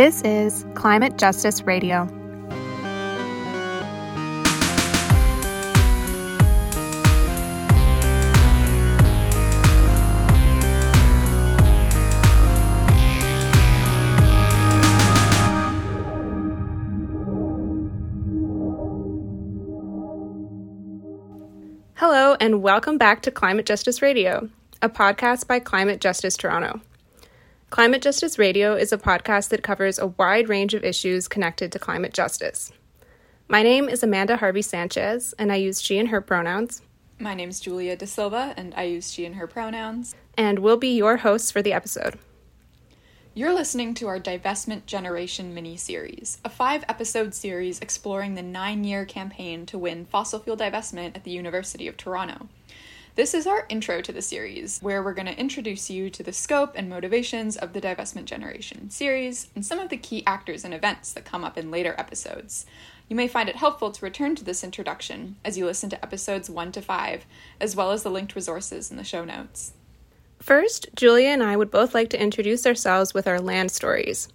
This is Climate Justice Radio. Hello, and welcome back to Climate Justice Radio, a podcast by Climate Justice Toronto. Climate Justice Radio is a podcast that covers a wide range of issues connected to climate justice. My name is Amanda Harvey Sanchez, and I use she and her pronouns. My name is Julia De Silva, and I use she and her pronouns. And we'll be your hosts for the episode. You're listening to our Divestment Generation mini series, a five episode series exploring the nine year campaign to win fossil fuel divestment at the University of Toronto. This is our intro to the series, where we're going to introduce you to the scope and motivations of the Divestment Generation series and some of the key actors and events that come up in later episodes. You may find it helpful to return to this introduction as you listen to episodes 1 to 5, as well as the linked resources in the show notes. First, Julia and I would both like to introduce ourselves with our land stories.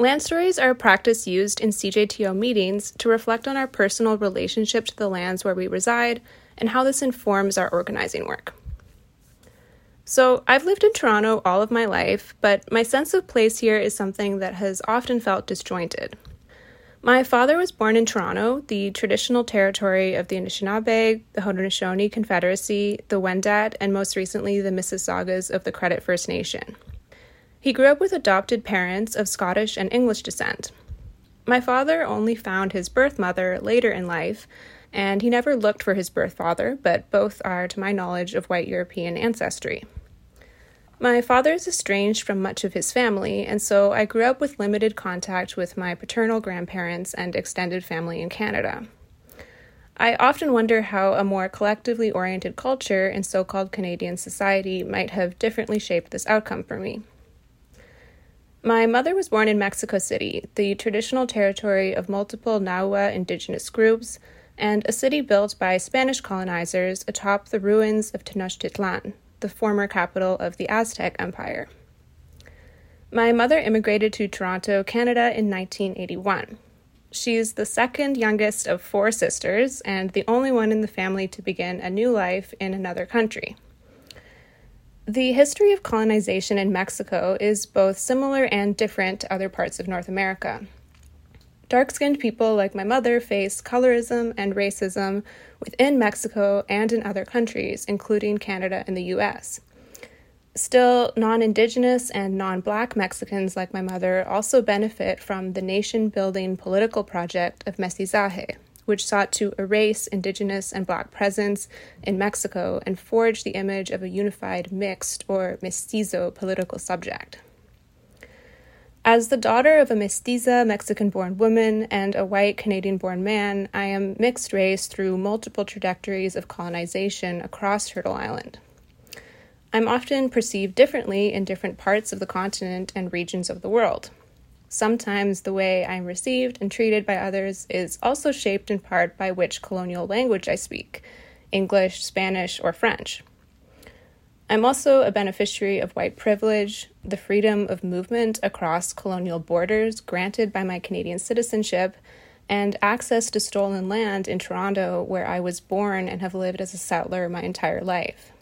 Land stories are a practice used in CJTO meetings to reflect on our personal relationship to the lands where we reside and how this informs our organizing work. So, I've lived in Toronto all of my life, but my sense of place here is something that has often felt disjointed. My father was born in Toronto, the traditional territory of the Anishinaabe, the Haudenosaunee Confederacy, the Wendat, and most recently the Mississaugas of the Credit First Nation. He grew up with adopted parents of Scottish and English descent. My father only found his birth mother later in life, and he never looked for his birth father, but both are, to my knowledge, of white European ancestry. My father is estranged from much of his family, and so I grew up with limited contact with my paternal grandparents and extended family in Canada. I often wonder how a more collectively oriented culture in so called Canadian society might have differently shaped this outcome for me. My mother was born in Mexico City, the traditional territory of multiple Nahua indigenous groups, and a city built by Spanish colonizers atop the ruins of Tenochtitlan, the former capital of the Aztec Empire. My mother immigrated to Toronto, Canada in 1981. She's the second youngest of four sisters and the only one in the family to begin a new life in another country. The history of colonization in Mexico is both similar and different to other parts of North America. Dark skinned people like my mother face colorism and racism within Mexico and in other countries, including Canada and the US. Still, non Indigenous and non Black Mexicans like my mother also benefit from the nation building political project of Mestizaje, which sought to erase Indigenous and Black presence in Mexico and forge the image of a unified mixed or mestizo political subject. As the daughter of a mestiza Mexican born woman and a white Canadian born man, I am mixed race through multiple trajectories of colonization across Turtle Island. I'm often perceived differently in different parts of the continent and regions of the world. Sometimes the way I'm received and treated by others is also shaped in part by which colonial language I speak English, Spanish, or French. I'm also a beneficiary of white privilege, the freedom of movement across colonial borders granted by my Canadian citizenship, and access to stolen land in Toronto, where I was born and have lived as a settler my entire life.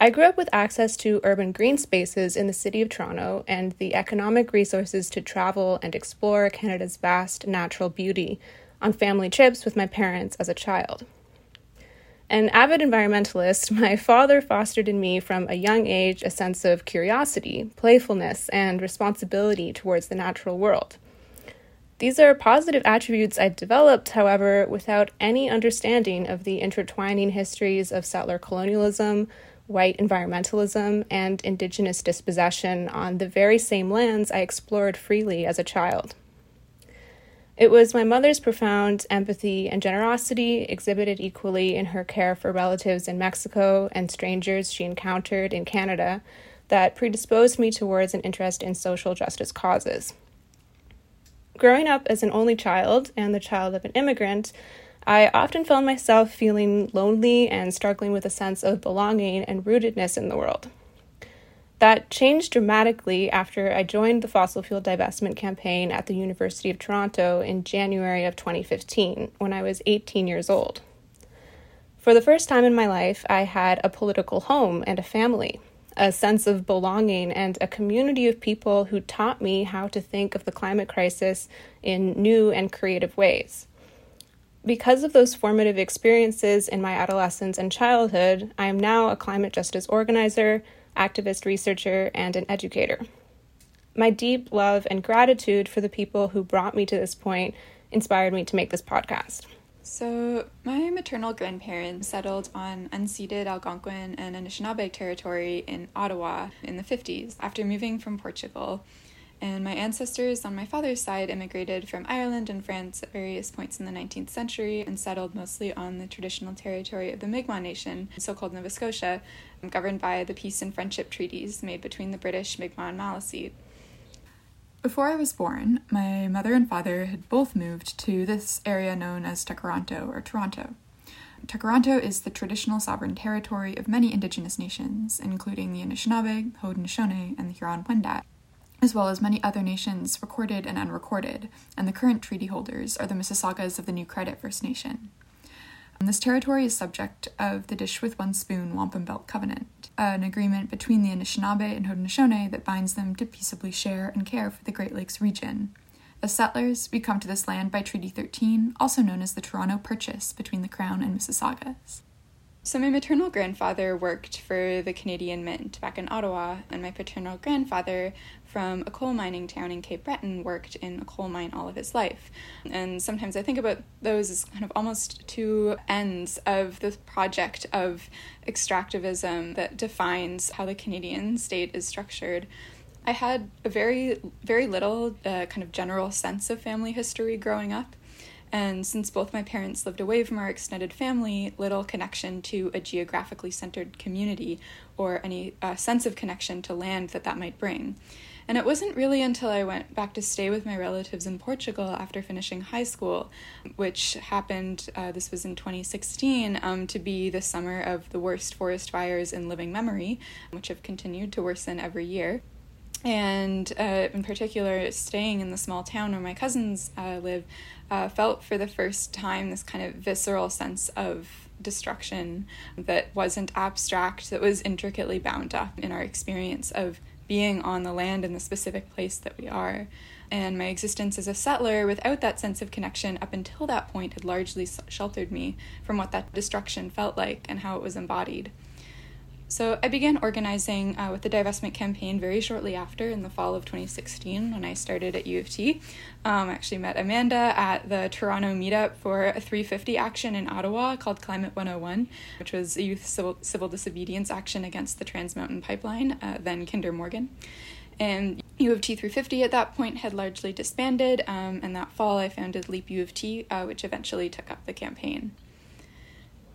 I grew up with access to urban green spaces in the city of Toronto and the economic resources to travel and explore Canada's vast natural beauty on family trips with my parents as a child. An avid environmentalist, my father fostered in me from a young age a sense of curiosity, playfulness, and responsibility towards the natural world. These are positive attributes I developed, however, without any understanding of the intertwining histories of settler colonialism, white environmentalism, and indigenous dispossession on the very same lands I explored freely as a child. It was my mother's profound empathy and generosity, exhibited equally in her care for relatives in Mexico and strangers she encountered in Canada, that predisposed me towards an interest in social justice causes. Growing up as an only child and the child of an immigrant, I often found myself feeling lonely and struggling with a sense of belonging and rootedness in the world. That changed dramatically after I joined the fossil fuel divestment campaign at the University of Toronto in January of 2015 when I was 18 years old. For the first time in my life, I had a political home and a family, a sense of belonging, and a community of people who taught me how to think of the climate crisis in new and creative ways. Because of those formative experiences in my adolescence and childhood, I am now a climate justice organizer activist researcher, and an educator. My deep love and gratitude for the people who brought me to this point inspired me to make this podcast. So, my maternal grandparents settled on unceded Algonquin and Anishinaabe territory in Ottawa in the 50s after moving from Portugal and my ancestors on my father's side immigrated from Ireland and France at various points in the 19th century and settled mostly on the traditional territory of the Mi'kmaq Nation, so called Nova Scotia, governed by the peace and friendship treaties made between the British, Mi'kmaq, and Maliseet. Before I was born, my mother and father had both moved to this area known as Tkaronto or Toronto. Tkaronto is the traditional sovereign territory of many Indigenous nations, including the Anishinaabe, Haudenosaunee, and the Huron-Wendat as well as many other nations recorded and unrecorded, and the current treaty holders are the Mississaugas of the New Credit First Nation. And this territory is subject of the Dish with One Spoon Wampum Belt Covenant, an agreement between the Anishinaabe and Haudenosaunee that binds them to peaceably share and care for the Great Lakes region. As settlers, we come to this land by Treaty 13, also known as the Toronto Purchase between the Crown and Mississaugas. So, my maternal grandfather worked for the Canadian Mint back in Ottawa, and my paternal grandfather from a coal mining town in Cape Breton worked in a coal mine all of his life. And sometimes I think about those as kind of almost two ends of the project of extractivism that defines how the Canadian state is structured. I had a very, very little uh, kind of general sense of family history growing up. And since both my parents lived away from our extended family, little connection to a geographically centered community or any uh, sense of connection to land that that might bring. And it wasn't really until I went back to stay with my relatives in Portugal after finishing high school, which happened, uh, this was in 2016, um, to be the summer of the worst forest fires in living memory, which have continued to worsen every year and uh, in particular, staying in the small town where my cousins uh, live, uh, felt for the first time this kind of visceral sense of destruction that wasn't abstract, that was intricately bound up in our experience of being on the land in the specific place that we are. And my existence as a settler without that sense of connection up until that point had largely sheltered me from what that destruction felt like and how it was embodied. So I began organizing uh, with the divestment campaign very shortly after in the fall of 2016 when I started at U of T. Um, I actually met Amanda at the Toronto meetup for a 350 action in Ottawa called Climate 101, which was a youth civil, civil disobedience action against the Trans Mountain Pipeline, uh, then Kinder Morgan. And U of T 350 at that point had largely disbanded, um, and that fall I founded Leap U of T, uh, which eventually took up the campaign.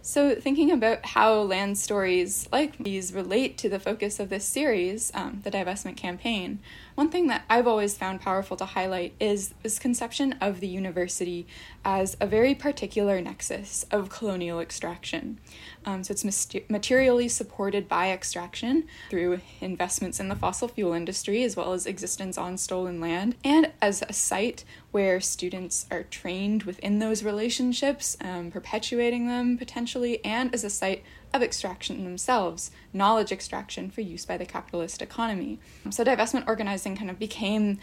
So, thinking about how land stories like these relate to the focus of this series, um, the divestment campaign, one thing that I've always found powerful to highlight is this conception of the university as a very particular nexus of colonial extraction. Um, so, it's materially supported by extraction through investments in the fossil fuel industry, as well as existence on stolen land, and as a site where students are trained within those relationships, um, perpetuating them potentially, and as a site of extraction themselves, knowledge extraction for use by the capitalist economy. So, divestment organizing kind of became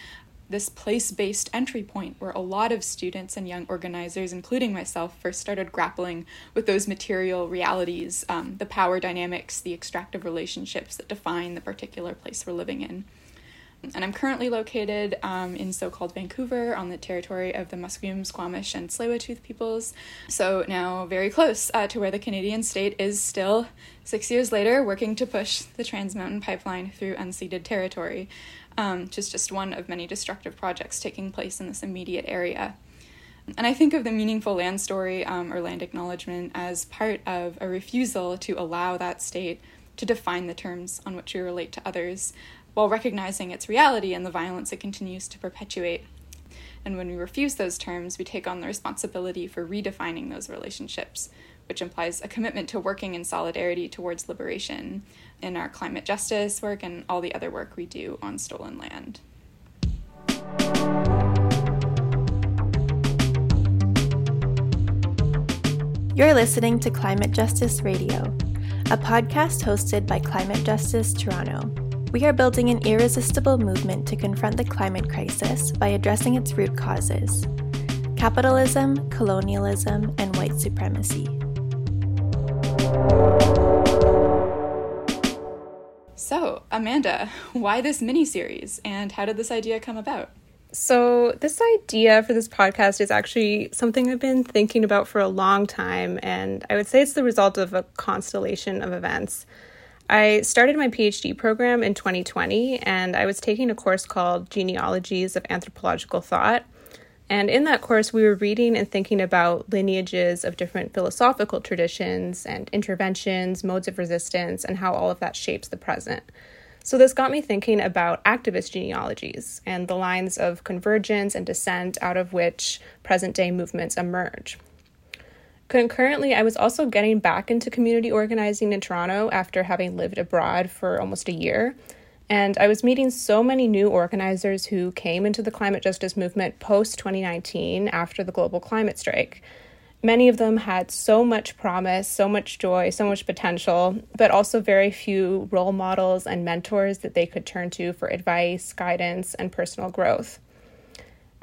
this place based entry point where a lot of students and young organizers, including myself, first started grappling with those material realities, um, the power dynamics, the extractive relationships that define the particular place we're living in and I'm currently located um, in so called Vancouver on the territory of the Musqueam, Squamish, and Tsleil-Waututh peoples. So now very close uh, to where the Canadian state is still, six years later, working to push the Trans Mountain Pipeline through unceded territory, um, which is just one of many destructive projects taking place in this immediate area. And I think of the meaningful land story um, or land acknowledgement as part of a refusal to allow that state to define the terms on which we relate to others, while recognizing its reality and the violence it continues to perpetuate. And when we refuse those terms, we take on the responsibility for redefining those relationships, which implies a commitment to working in solidarity towards liberation in our climate justice work and all the other work we do on stolen land. You're listening to Climate Justice Radio, a podcast hosted by Climate Justice Toronto. We are building an irresistible movement to confront the climate crisis by addressing its root causes capitalism, colonialism, and white supremacy. So, Amanda, why this mini series and how did this idea come about? So, this idea for this podcast is actually something I've been thinking about for a long time, and I would say it's the result of a constellation of events. I started my PhD program in 2020, and I was taking a course called Genealogies of Anthropological Thought. And in that course, we were reading and thinking about lineages of different philosophical traditions and interventions, modes of resistance, and how all of that shapes the present. So, this got me thinking about activist genealogies and the lines of convergence and dissent out of which present day movements emerge. Concurrently, I was also getting back into community organizing in Toronto after having lived abroad for almost a year. And I was meeting so many new organizers who came into the climate justice movement post 2019 after the global climate strike. Many of them had so much promise, so much joy, so much potential, but also very few role models and mentors that they could turn to for advice, guidance, and personal growth.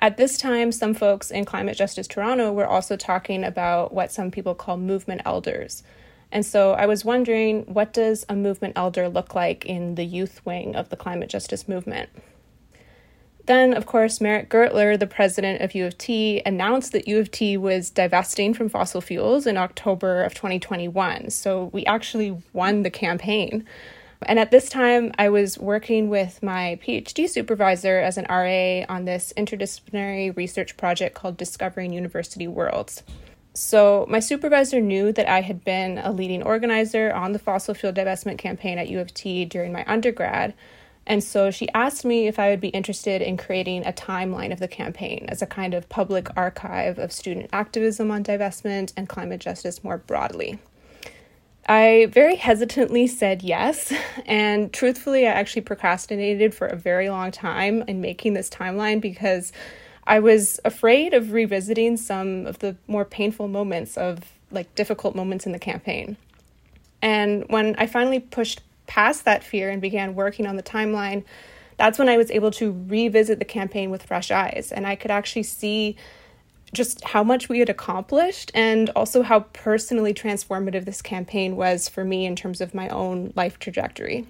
At this time, some folks in Climate Justice Toronto were also talking about what some people call movement elders. And so I was wondering what does a movement elder look like in the youth wing of the climate justice movement? Then, of course, Meric Gertler, the president of U of T, announced that U of T was divesting from fossil fuels in October of 2021. So we actually won the campaign. And at this time, I was working with my PhD supervisor as an RA on this interdisciplinary research project called Discovering University Worlds. So, my supervisor knew that I had been a leading organizer on the fossil fuel divestment campaign at U of T during my undergrad. And so she asked me if I would be interested in creating a timeline of the campaign as a kind of public archive of student activism on divestment and climate justice more broadly. I very hesitantly said yes, and truthfully, I actually procrastinated for a very long time in making this timeline because I was afraid of revisiting some of the more painful moments of like difficult moments in the campaign. And when I finally pushed past that fear and began working on the timeline, that's when I was able to revisit the campaign with fresh eyes and I could actually see just how much we had accomplished and also how personally transformative this campaign was for me in terms of my own life trajectory.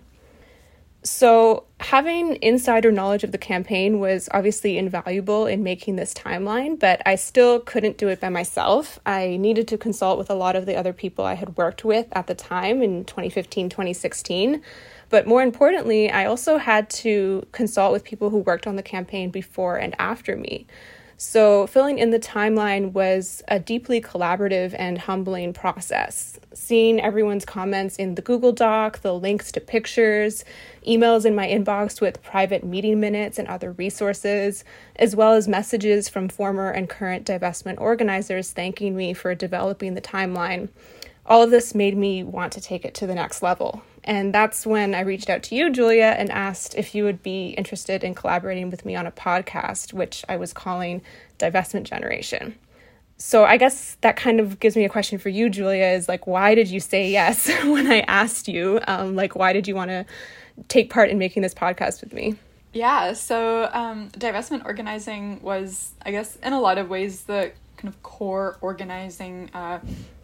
So, having insider knowledge of the campaign was obviously invaluable in making this timeline, but I still couldn't do it by myself. I needed to consult with a lot of the other people I had worked with at the time in 2015, 2016. But more importantly, I also had to consult with people who worked on the campaign before and after me. So, filling in the timeline was a deeply collaborative and humbling process. Seeing everyone's comments in the Google Doc, the links to pictures, emails in my inbox with private meeting minutes and other resources, as well as messages from former and current divestment organizers thanking me for developing the timeline. All of this made me want to take it to the next level. And that's when I reached out to you, Julia, and asked if you would be interested in collaborating with me on a podcast, which I was calling Divestment Generation. So I guess that kind of gives me a question for you, Julia, is like, why did you say yes when I asked you? Um, like, why did you want to take part in making this podcast with me? Yeah, so um, divestment organizing was, I guess, in a lot of ways, the kind of core organizing uh,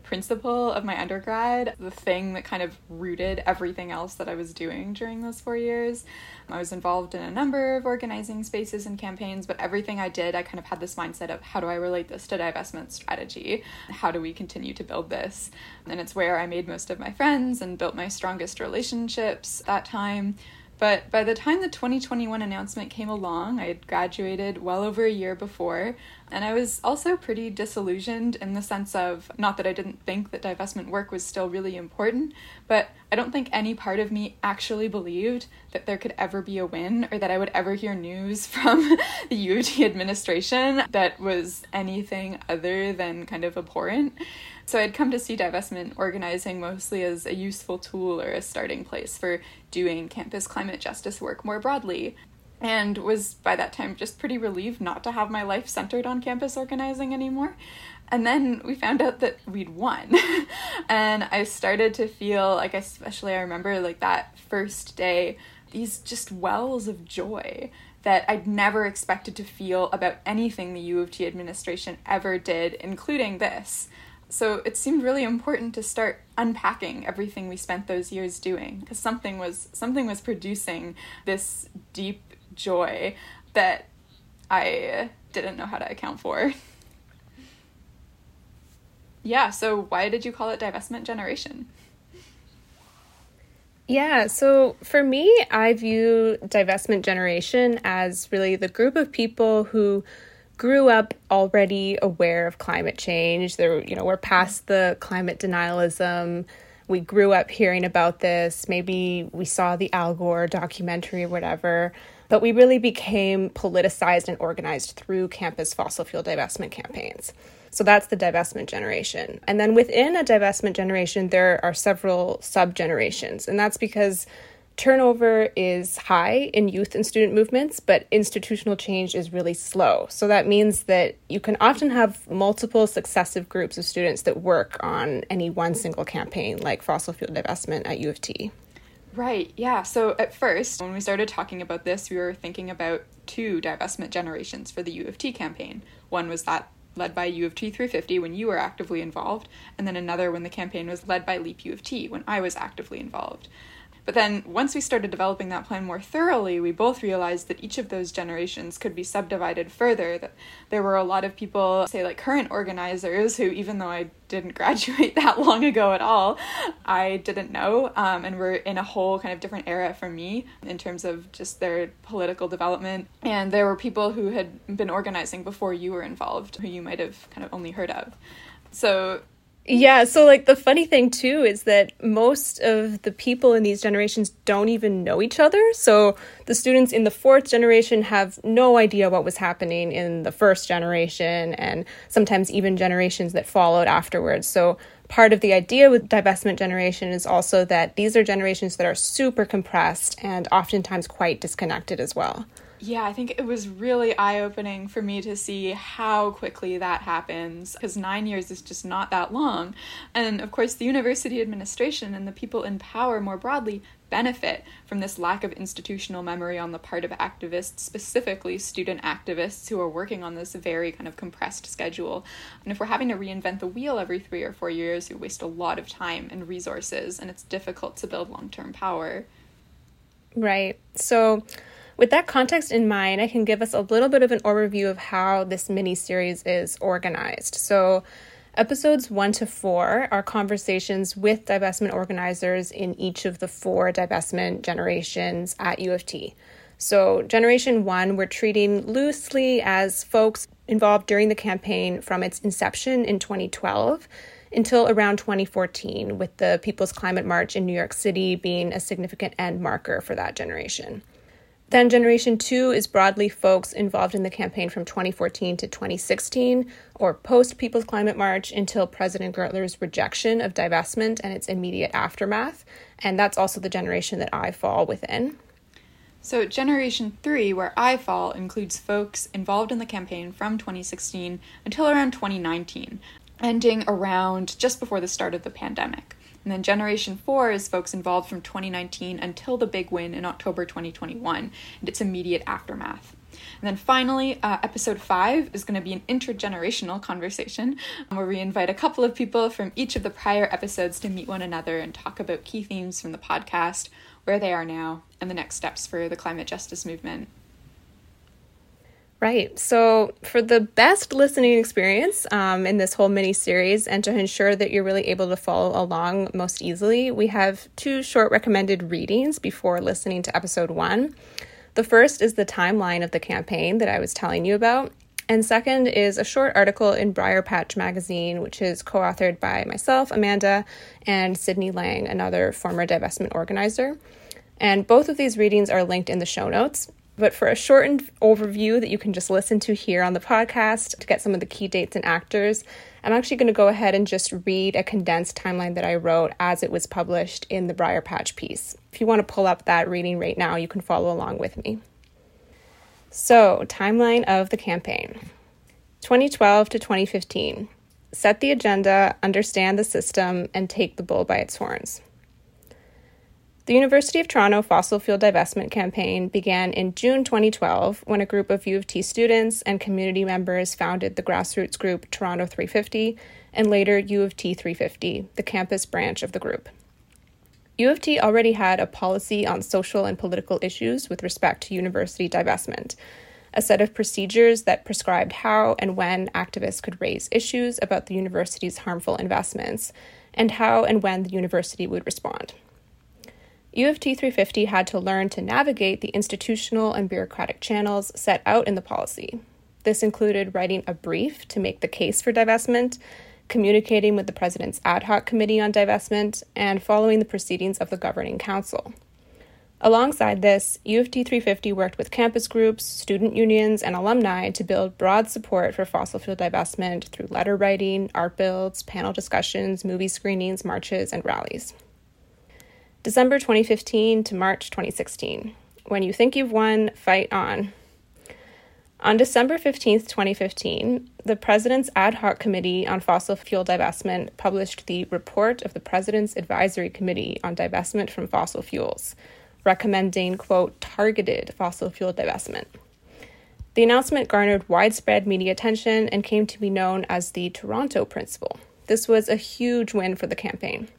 principle of my undergrad, the thing that kind of rooted everything else that I was doing during those four years. I was involved in a number of organizing spaces and campaigns, but everything I did, I kind of had this mindset of how do I relate this to divestment strategy? How do we continue to build this? And it's where I made most of my friends and built my strongest relationships that time. But by the time the 2021 announcement came along, I had graduated well over a year before, and I was also pretty disillusioned in the sense of not that I didn't think that divestment work was still really important, but I don't think any part of me actually believed that there could ever be a win or that I would ever hear news from the UT administration that was anything other than kind of abhorrent. So I'd come to see divestment organizing mostly as a useful tool or a starting place for doing campus climate justice work more broadly and was by that time just pretty relieved not to have my life centered on campus organizing anymore. And then we found out that we'd won. and I started to feel like, especially I remember like that first day, these just wells of joy that I'd never expected to feel about anything the U of T administration ever did, including this. So it seemed really important to start unpacking everything we spent those years doing because something was something was producing this deep joy that I didn't know how to account for. yeah, so why did you call it divestment generation? Yeah, so for me, I view divestment generation as really the group of people who grew up already aware of climate change. They're, you know, we're past the climate denialism. We grew up hearing about this. Maybe we saw the Al Gore documentary or whatever. But we really became politicized and organized through campus fossil fuel divestment campaigns. So that's the divestment generation. And then within a divestment generation, there are several sub generations. And that's because turnover is high in youth and student movements, but institutional change is really slow. So that means that you can often have multiple successive groups of students that work on any one single campaign, like fossil fuel divestment at U of T. Right, yeah. So at first, when we started talking about this, we were thinking about two divestment generations for the U of T campaign. One was that led by U of T 350 when you were actively involved, and then another when the campaign was led by Leap U of T when I was actively involved. But then, once we started developing that plan more thoroughly, we both realized that each of those generations could be subdivided further. That there were a lot of people, say, like current organizers, who, even though I didn't graduate that long ago at all, I didn't know, um, and were in a whole kind of different era for me in terms of just their political development. And there were people who had been organizing before you were involved, who you might have kind of only heard of. So yeah, so like the funny thing too is that most of the people in these generations don't even know each other. So the students in the fourth generation have no idea what was happening in the first generation and sometimes even generations that followed afterwards. So part of the idea with divestment generation is also that these are generations that are super compressed and oftentimes quite disconnected as well. Yeah, I think it was really eye opening for me to see how quickly that happens because nine years is just not that long. And of course, the university administration and the people in power more broadly benefit from this lack of institutional memory on the part of activists, specifically student activists who are working on this very kind of compressed schedule. And if we're having to reinvent the wheel every three or four years, we waste a lot of time and resources, and it's difficult to build long term power. Right. So, with that context in mind, I can give us a little bit of an overview of how this mini series is organized. So, episodes one to four are conversations with divestment organizers in each of the four divestment generations at U of T. So, generation one, we're treating loosely as folks involved during the campaign from its inception in 2012 until around 2014, with the People's Climate March in New York City being a significant end marker for that generation. Then Generation 2 is broadly folks involved in the campaign from 2014 to 2016, or post People's Climate March until President Gertler's rejection of divestment and its immediate aftermath. And that's also the generation that I fall within. So, Generation 3, where I fall, includes folks involved in the campaign from 2016 until around 2019, ending around just before the start of the pandemic. And then Generation 4 is folks involved from 2019 until the big win in October 2021 and its immediate aftermath. And then finally, uh, episode five is going to be an intergenerational conversation where we invite a couple of people from each of the prior episodes to meet one another and talk about key themes from the podcast, where they are now, and the next steps for the climate justice movement. Right. So, for the best listening experience um, in this whole mini series, and to ensure that you're really able to follow along most easily, we have two short recommended readings before listening to episode one. The first is the timeline of the campaign that I was telling you about. And second is a short article in Briarpatch magazine, which is co authored by myself, Amanda, and Sydney Lang, another former divestment organizer. And both of these readings are linked in the show notes. But for a shortened overview that you can just listen to here on the podcast to get some of the key dates and actors, I'm actually going to go ahead and just read a condensed timeline that I wrote as it was published in the Briarpatch piece. If you want to pull up that reading right now, you can follow along with me. So, timeline of the campaign 2012 to 2015. Set the agenda, understand the system, and take the bull by its horns. The University of Toronto fossil fuel divestment campaign began in June 2012 when a group of U of T students and community members founded the grassroots group Toronto 350 and later U of T 350, the campus branch of the group. U of T already had a policy on social and political issues with respect to university divestment, a set of procedures that prescribed how and when activists could raise issues about the university's harmful investments, and how and when the university would respond. U of T 350 had to learn to navigate the institutional and bureaucratic channels set out in the policy. This included writing a brief to make the case for divestment, communicating with the President's ad hoc committee on divestment, and following the proceedings of the governing council. Alongside this, U of T 350 worked with campus groups, student unions, and alumni to build broad support for fossil fuel divestment through letter writing, art builds, panel discussions, movie screenings, marches, and rallies. December 2015 to March 2016. When you think you've won, fight on. On December 15, 2015, the President's Ad Hoc Committee on Fossil Fuel Divestment published the Report of the President's Advisory Committee on Divestment from Fossil Fuels, recommending, quote, targeted fossil fuel divestment. The announcement garnered widespread media attention and came to be known as the Toronto Principle. This was a huge win for the campaign.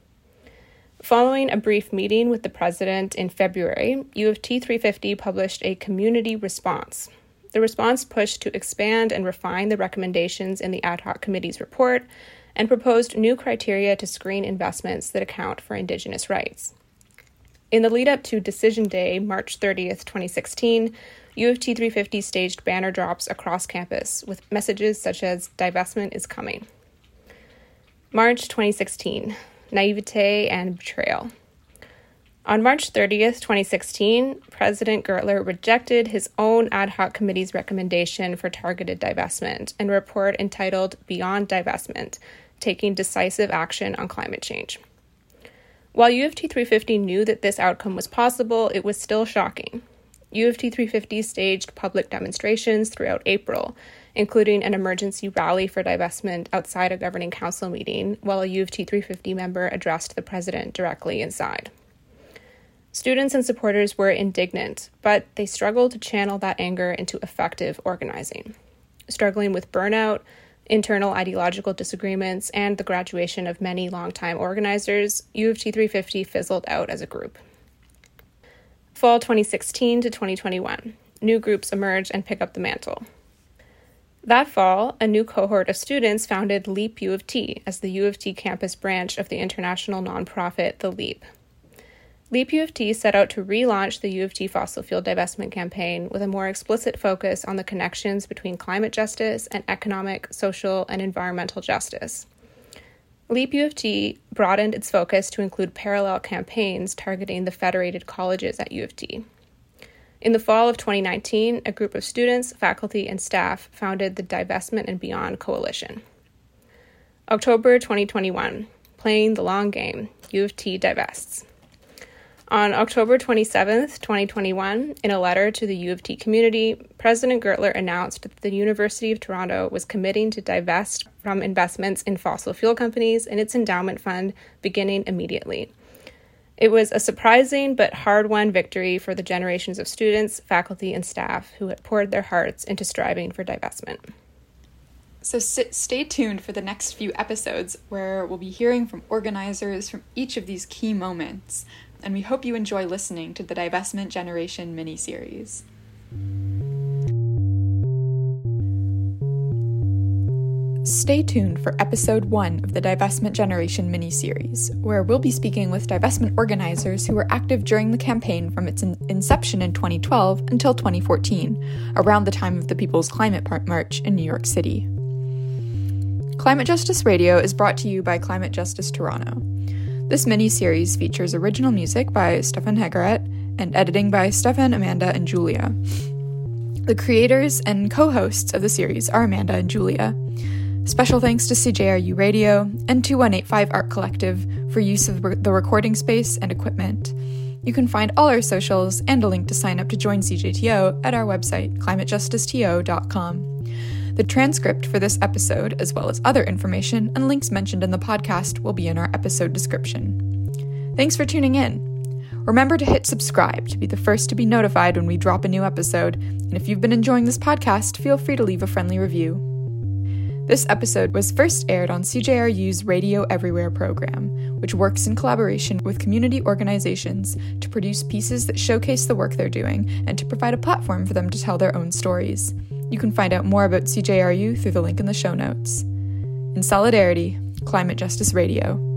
Following a brief meeting with the president in February, U of T 350 published a community response. The response pushed to expand and refine the recommendations in the ad hoc committee's report and proposed new criteria to screen investments that account for Indigenous rights. In the lead up to Decision Day, March 30th, 2016, U of T 350 staged banner drops across campus with messages such as Divestment is coming. March 2016 naivete, and betrayal. On March 30th, 2016, President Gertler rejected his own ad hoc committee's recommendation for targeted divestment in a report entitled Beyond Divestment Taking Decisive Action on Climate Change. While U of T 350 knew that this outcome was possible, it was still shocking. U of T 350 staged public demonstrations throughout April, including an emergency rally for divestment outside a governing council meeting, while a U of T 350 member addressed the president directly inside. Students and supporters were indignant, but they struggled to channel that anger into effective organizing. Struggling with burnout, internal ideological disagreements, and the graduation of many longtime organizers, U of T 350 fizzled out as a group. Fall 2016 to 2021, new groups emerge and pick up the mantle. That fall, a new cohort of students founded LEAP U of T as the U of T campus branch of the international nonprofit The Leap. LEAP U of T set out to relaunch the U of T fossil fuel divestment campaign with a more explicit focus on the connections between climate justice and economic, social, and environmental justice. LEAP U of T broadened its focus to include parallel campaigns targeting the federated colleges at U of T. In the fall of 2019, a group of students, faculty, and staff founded the Divestment and Beyond Coalition. October 2021, playing the long game, U of T divests. On October 27, 2021, in a letter to the U of T community, President Gertler announced that the University of Toronto was committing to divest from investments in fossil fuel companies in its endowment fund beginning immediately. It was a surprising but hard won victory for the generations of students, faculty, and staff who had poured their hearts into striving for divestment. So sit, stay tuned for the next few episodes where we'll be hearing from organizers from each of these key moments, and we hope you enjoy listening to the Divestment Generation mini series. Stay tuned for episode one of the Divestment Generation mini-series, where we'll be speaking with divestment organizers who were active during the campaign from its in- inception in 2012 until 2014, around the time of the People's Climate March in New York City. Climate Justice Radio is brought to you by Climate Justice Toronto. This mini-series features original music by Stefan Hegaret and editing by Stefan, Amanda, and Julia. The creators and co hosts of the series are Amanda and Julia. Special thanks to CJRU Radio and 2185 Art Collective for use of the recording space and equipment. You can find all our socials and a link to sign up to join CJTO at our website, climatejusticeto.com. The transcript for this episode, as well as other information and links mentioned in the podcast, will be in our episode description. Thanks for tuning in. Remember to hit subscribe to be the first to be notified when we drop a new episode, and if you've been enjoying this podcast, feel free to leave a friendly review. This episode was first aired on CJRU's Radio Everywhere program, which works in collaboration with community organizations to produce pieces that showcase the work they're doing and to provide a platform for them to tell their own stories. You can find out more about CJRU through the link in the show notes. In solidarity, Climate Justice Radio.